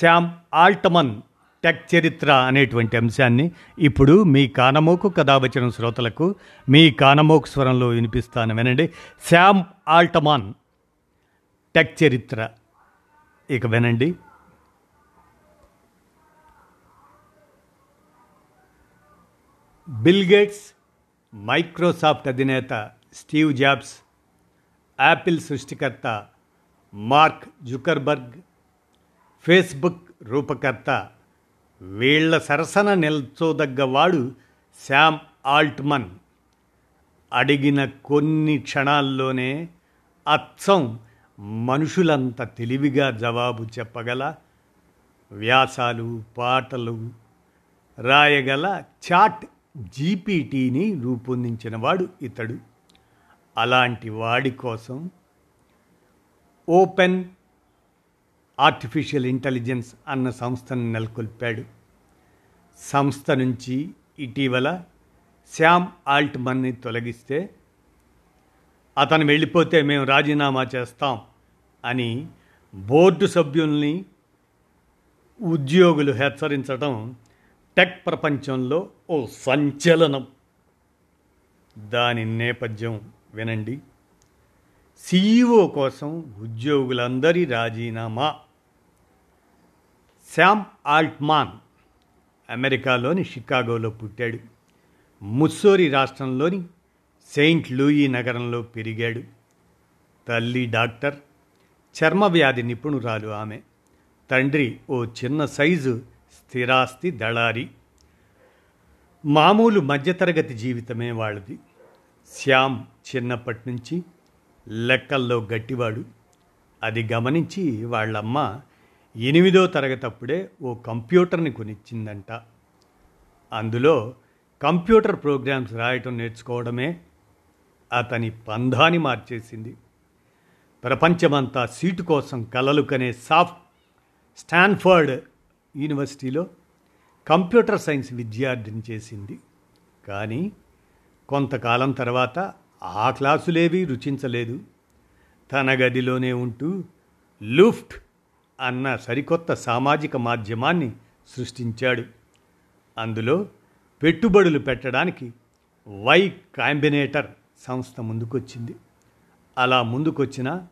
Sam ఆల్టమన్ tech చరిత్ర అనేటువంటి అంశాన్ని ఇప్పుడు మీ కానమోకు కథావచనం శ్రోతలకు మీ కానమోకు స్వరంలో వినిపిస్తాను వినండి. శామ్ ఆల్టమాన్ టెక్ చరిత్ర. ఇక వినండి. బిల్గేట్స్ మైక్రోసాఫ్ట్ అధినేత స్టీవ్ జాబ్స్ యాపిల్ సృష్టికర్త మార్క్ జుకర్బర్గ్ ఫేస్బుక్ రూపకర్త వీళ్ళ సరసన నిల్చోదగ్గవాడు శామ్ ఆల్ట్మన్. అడిగిన కొన్ని క్షణాల్లోనే అచ్చం మనుషులంత తెలివిగా జవాబు చెప్పగల వ్యాసాలు పాటలు రాయగల చాట్ జీపీటీని రూపొందించినవాడు ఇతడు. అలాంటి వాడి కోసం ఓపెన్ ఆర్టిఫిషియల్ ఇంటెలిజెన్స్ అన్న సంస్థను నెలకొల్పాడు. సంస్థ నుంచి ఇటీవల శామ్ ఆల్ట్మన్ని తొలగిస్తే అతను వెళ్ళిపోతే మేము రాజీనామా చేస్తాం అని బోర్డు సభ్యుల్ని ఉద్యోగులు హెచ్చరించడం టెక్ ప్రపంచంలో ఓ సంచలనం. దాని నేపథ్యం వినండి. సీఈఓ కోసం ఉద్యోగులందరి రాజీనామా శామ్ ఆల్ట్మాన్ అమెరికాలోని షికాగోలో పుట్టాడు. ముస్సోరి రాష్ట్రంలోని సెయింట్ లూయి నగరంలో పెరిగాడు. తల్లి డాక్టర్ చర్మవ్యాధి నిపుణురాలు ఆమె. తండ్రి ఓ చిన్న సైజు స్థిరాస్తి దళారి. మామూలు మధ్యతరగతి జీవితమే వాళ్ళది. శ్యామ్ చిన్నప్పటి నుంచి లెక్కల్లో గట్టివాడు. అది గమనించి వాళ్ళమ్మ ఎనిమిదో తరగతప్పుడే ఓ కంప్యూటర్ని కొనిచ్చిందంట. అందులో కంప్యూటర్ ప్రోగ్రామ్స్ రాయటం నేర్చుకోవడమే అతని పంధాని మార్చేసింది. ప్రపంచమంతా సీటు కోసం కలలు కనే సాఫ్ట్ స్టాన్ఫర్డ్ యూనివర్సిటీలో కంప్యూటర్ సైన్స్ విద్యార్థిని చేసింది. కానీ కొంతకాలం తర్వాత ఆ క్లాసులేవీ రుచించలేదు. తన గదిలోనే ఉంటూ లూఫ్ట్ అన్న సరికొత్త సామాజిక మాధ్యమాన్ని సృష్టించాడు. అందులో పెట్టుబడులు పెట్టడానికి వై కాంబినేటర్ సంస్థ ముందుకొచ్చింది. అలా ముందుకొచ్చిన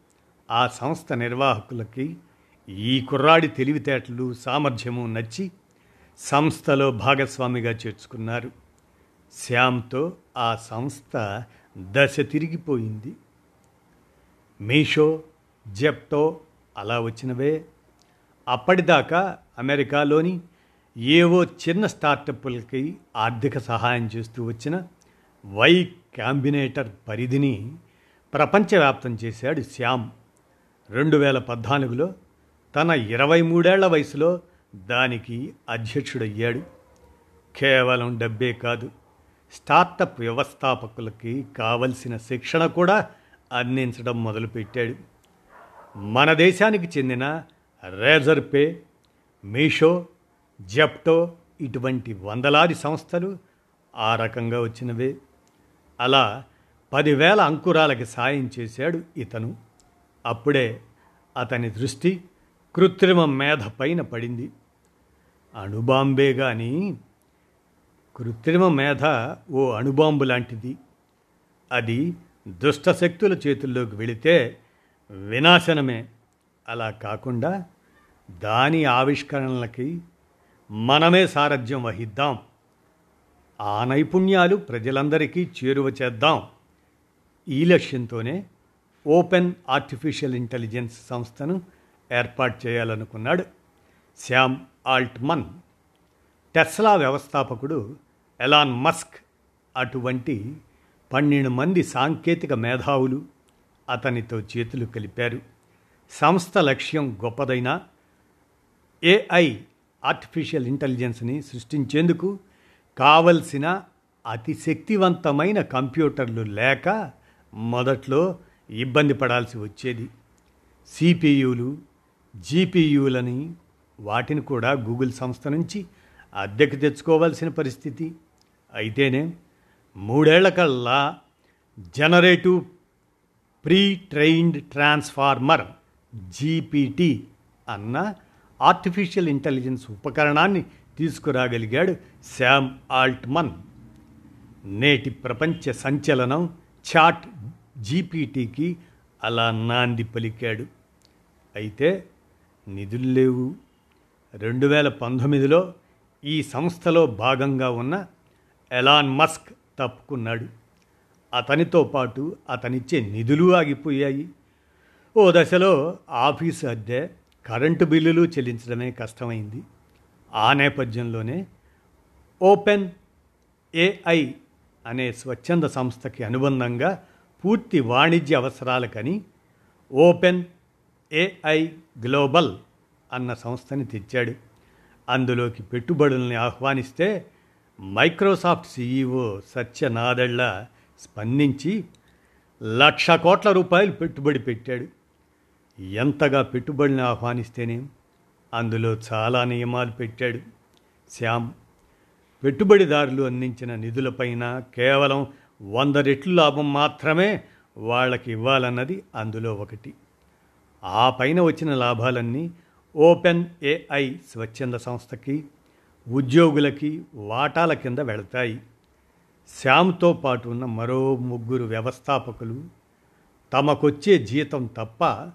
ఆ సంస్థ నిర్వాహకులకి ఈ కుర్రాడి తెలివితేటలు సామర్థ్యము నచ్చి సంస్థలో భాగస్వామిగా చేర్చుకున్నారు. శ్యామ్తో ఆ సంస్థ దశ తిరిగిపోయింది. మీషో జెప్టో అలా వచ్చినవే. అప్పటిదాకా అమెరికాలోని ఏవో చిన్న స్టార్టప్లకి ఆర్థిక సహాయం చేస్తూ వచ్చిన వై కాంబినేటర్ పరిధిని ప్రపంచవ్యాప్తం చేశాడు శ్యామ్. రెండు వేల పద్నాలుగులో తన ఇరవై మూడేళ్ళ వయసులో దానికి అధ్యక్షుడయ్యాడు. కేవలం డబ్బే కాదు స్టార్టప్ వ్యవస్థాపకులకి కావలసిన శిక్షణ కూడా అందించడం మొదలుపెట్టాడు. మన దేశానికి చెందిన రేజర్ పే మీషో జెప్టో ఇటువంటి వందలాది సంస్థలు ఆ రకంగా వచ్చినవే. అలా పదివేల అంకురాలకి సాయం చేశాడు ఇతను. అప్పుడే అతని దృష్టి కృత్రిమ మేధ పైన పడింది. అణుబాంబే కానీ కృత్రిమ మేధ ఓ అణుబాంబు లాంటిది. అది దుష్టశక్తుల చేతుల్లోకి వెళితే వినాశనమే. అలా కాకుండా దాని ఆవిష్కరణలకి మనమే సారథ్యం వహిద్దాం. ఆ నైపుణ్యాలు ప్రజలందరికీ చేరువ చేద్దాం. ఈ లక్ష్యంతోనే ఓపెన్ ఆర్టిఫిషియల్ ఇంటెలిజెన్స్ సంస్థను ఏర్పాటు చేయాలనుకున్నాడు శ్యామ్ ఆల్ట్మన్. టెస్లా వ్యవస్థాపకుడు ఎలాన్ మస్క్ అటువంటి పన్నెండు మంది సాంకేతిక మేధావులు అతనితో చేతులు కలిపారు. సంస్థ లక్ష్యం గొప్పదైన ఏఐ ఆర్టిఫిషియల్ ఇంటెలిజెన్స్ని సృష్టించేందుకు కావలసిన అతి శక్తివంతమైన కంప్యూటర్లు లేక మొదట్లో ఇబ్బంది పడాల్సి వచ్చేది. సిపియులు జీపీయూలని వాటిని కూడా గూగుల్ సంస్థ నుంచి అద్దెకు తెచ్చుకోవాల్సిన పరిస్థితి. అయితేనే మూడేళ్ళ కల్లా generative pre trained transformer GPT అన్న ఆర్టిఫిషియల్ ఇంటెలిజెన్స్ ఉపకరణాన్ని తీసుకురాగలిగాడు శామ్ ఆల్ట్మన్. నేటి ప్రపంచ సంచలనం చాట్ జీపీటీకి అలా నాంది పలికాడు. అయితే నిధులు లేవు. రెండు వేల పంతొమ్మిదిలో ఈ సంస్థలో భాగంగా ఉన్న ఎలాన్ మస్క్ తప్పుకున్నాడు. అతనితో పాటు అతనిచ్చే నిధులు ఆగిపోయాయి. ఓ దశలో ఆఫీసు అద్దె కరెంటు బిల్లులు చెల్లించడమే కష్టమైంది. ఆ నేపథ్యంలోనే ఓపెన్ ఏఐ అనే స్వచ్ఛంద సంస్థకి అనుబంధంగా పూర్తి వాణిజ్య అవసరాలకని ఓపెన్ ఏఐ గ్లోబల్ అన్న సంస్థని తెచ్చాడు. అందులోకి పెట్టుబడుల్ని ఆహ్వానిస్తే మైక్రోసాఫ్ట్ సీఈఓ సత్య నాదళ్ళ స్పందించి లక్ష కోట్ల రూపాయలు పెట్టుబడి పెట్టాడు. ఎంతగా పెట్టుబడిని ఆహ్వానిస్తేనే అందులో చాలా నియమాలు పెట్టాడు శ్యామ్. పెట్టుబడిదారులు అందించిన నిధులపైన కేవలం వంద రెట్లు లాభం మాత్రమే వాళ్ళకి ఇవ్వాలన్నది అందులో ఒకటి. ఆ పైన వచ్చిన లాభాలన్నీ ఓపెన్ ఏఐ స్వచ్ఛంద సంస్థకి ఉద్యోగులకి వాటాల కింద వెళతాయి. శ్యామ్తో పాటు ఉన్న మరో ముగ్గురు వ్యవస్థాపకులు తమకొచ్చే జీతం తప్ప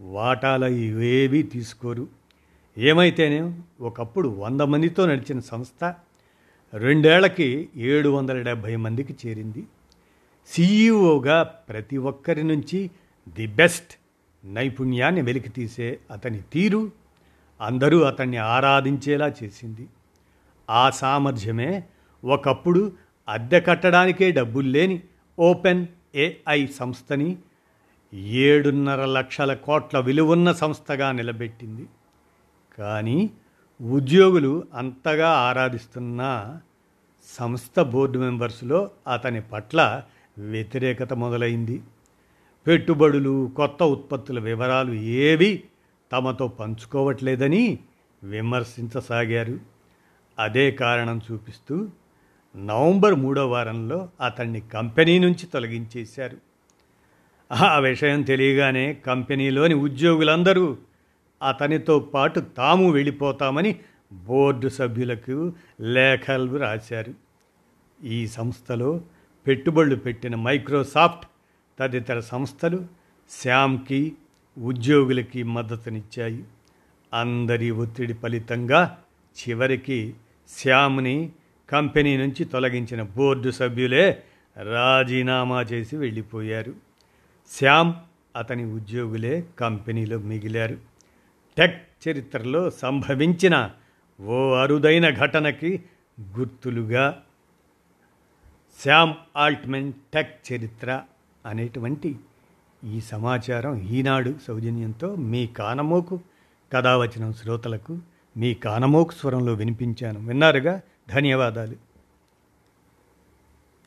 వాటాల ఇవేవీ తీసుకోరు. ఏమైతేనే ఒకప్పుడు వంద మందితో నడిచిన సంస్థ రెండేళ్ళకి ఏడు వందల డెబ్భై మందికి చేరింది. సీఈఓగా ప్రతి ఒక్కరి నుంచి ది బెస్ట్ నైపుణ్యాన్ని వెలికితీసే అతని తీరు అందరూ అతన్ని ఆరాధించేలా చేసింది. ఆ సామర్థ్యమే ఒకప్పుడు అద్దె కట్టడానికే డబ్బులు లేని ఓపెన్ ఏఐ సంస్థని ఏడున్నర లక్షల కోట్ల విలువున్న సంస్థగా నిలబెట్టింది. కానీ ఉద్యోగులు అంతగా ఆరాధిస్తున్న సంస్థ బోర్డు మెంబర్స్లో అతని పట్ల వ్యతిరేకత మొదలైంది. పెట్టుబడులు కొత్త ఉత్పత్తుల వివరాలు ఏవి తమతో పంచుకోవట్లేదని విమర్శించసాగారు. అదే కారణం చూపిస్తూ నవంబర్ మూడో వారంలో అతన్ని కంపెనీ నుంచి తొలగించేశారు. ఆ విషయం తెలియగానే కంపెనీలోని ఉద్యోగులందరూ అతనితో పాటు తాము వెళ్ళిపోతామని బోర్డు సభ్యులకు లేఖలు రాశారు. ఈ సంస్థలో పెట్టుబడులు పెట్టిన మైక్రోసాఫ్ట్ తదితర సంస్థలు శ్యామ్కి ఉద్యోగులకి మద్దతునిచ్చాయి. అందరి ఒత్తిడి ఫలితంగా చివరికి శ్యామ్ని కంపెనీ నుంచి తొలగించిన బోర్డు సభ్యులే రాజీనామా చేసి వెళ్ళిపోయారు. శ్యామ్ అతని ఉద్యోగులే కంపెనీలో మిగిలారు. టెక్ చరిత్రలో సంభవించిన ఓ అరుదైన ఘటనకి గుర్తులుగా శ్యామ్ ఆల్ట్మెన్ టెక్ చరిత్ర అనేటువంటి ఈ సమాచారం ఈనాడు సౌజన్యంతో మీ కానమోకు కథావచనం శ్రోతలకు మీ కానమోకు స్వరంలో వినిపించాను. విన్నారుగా? ధన్యవాదాలు.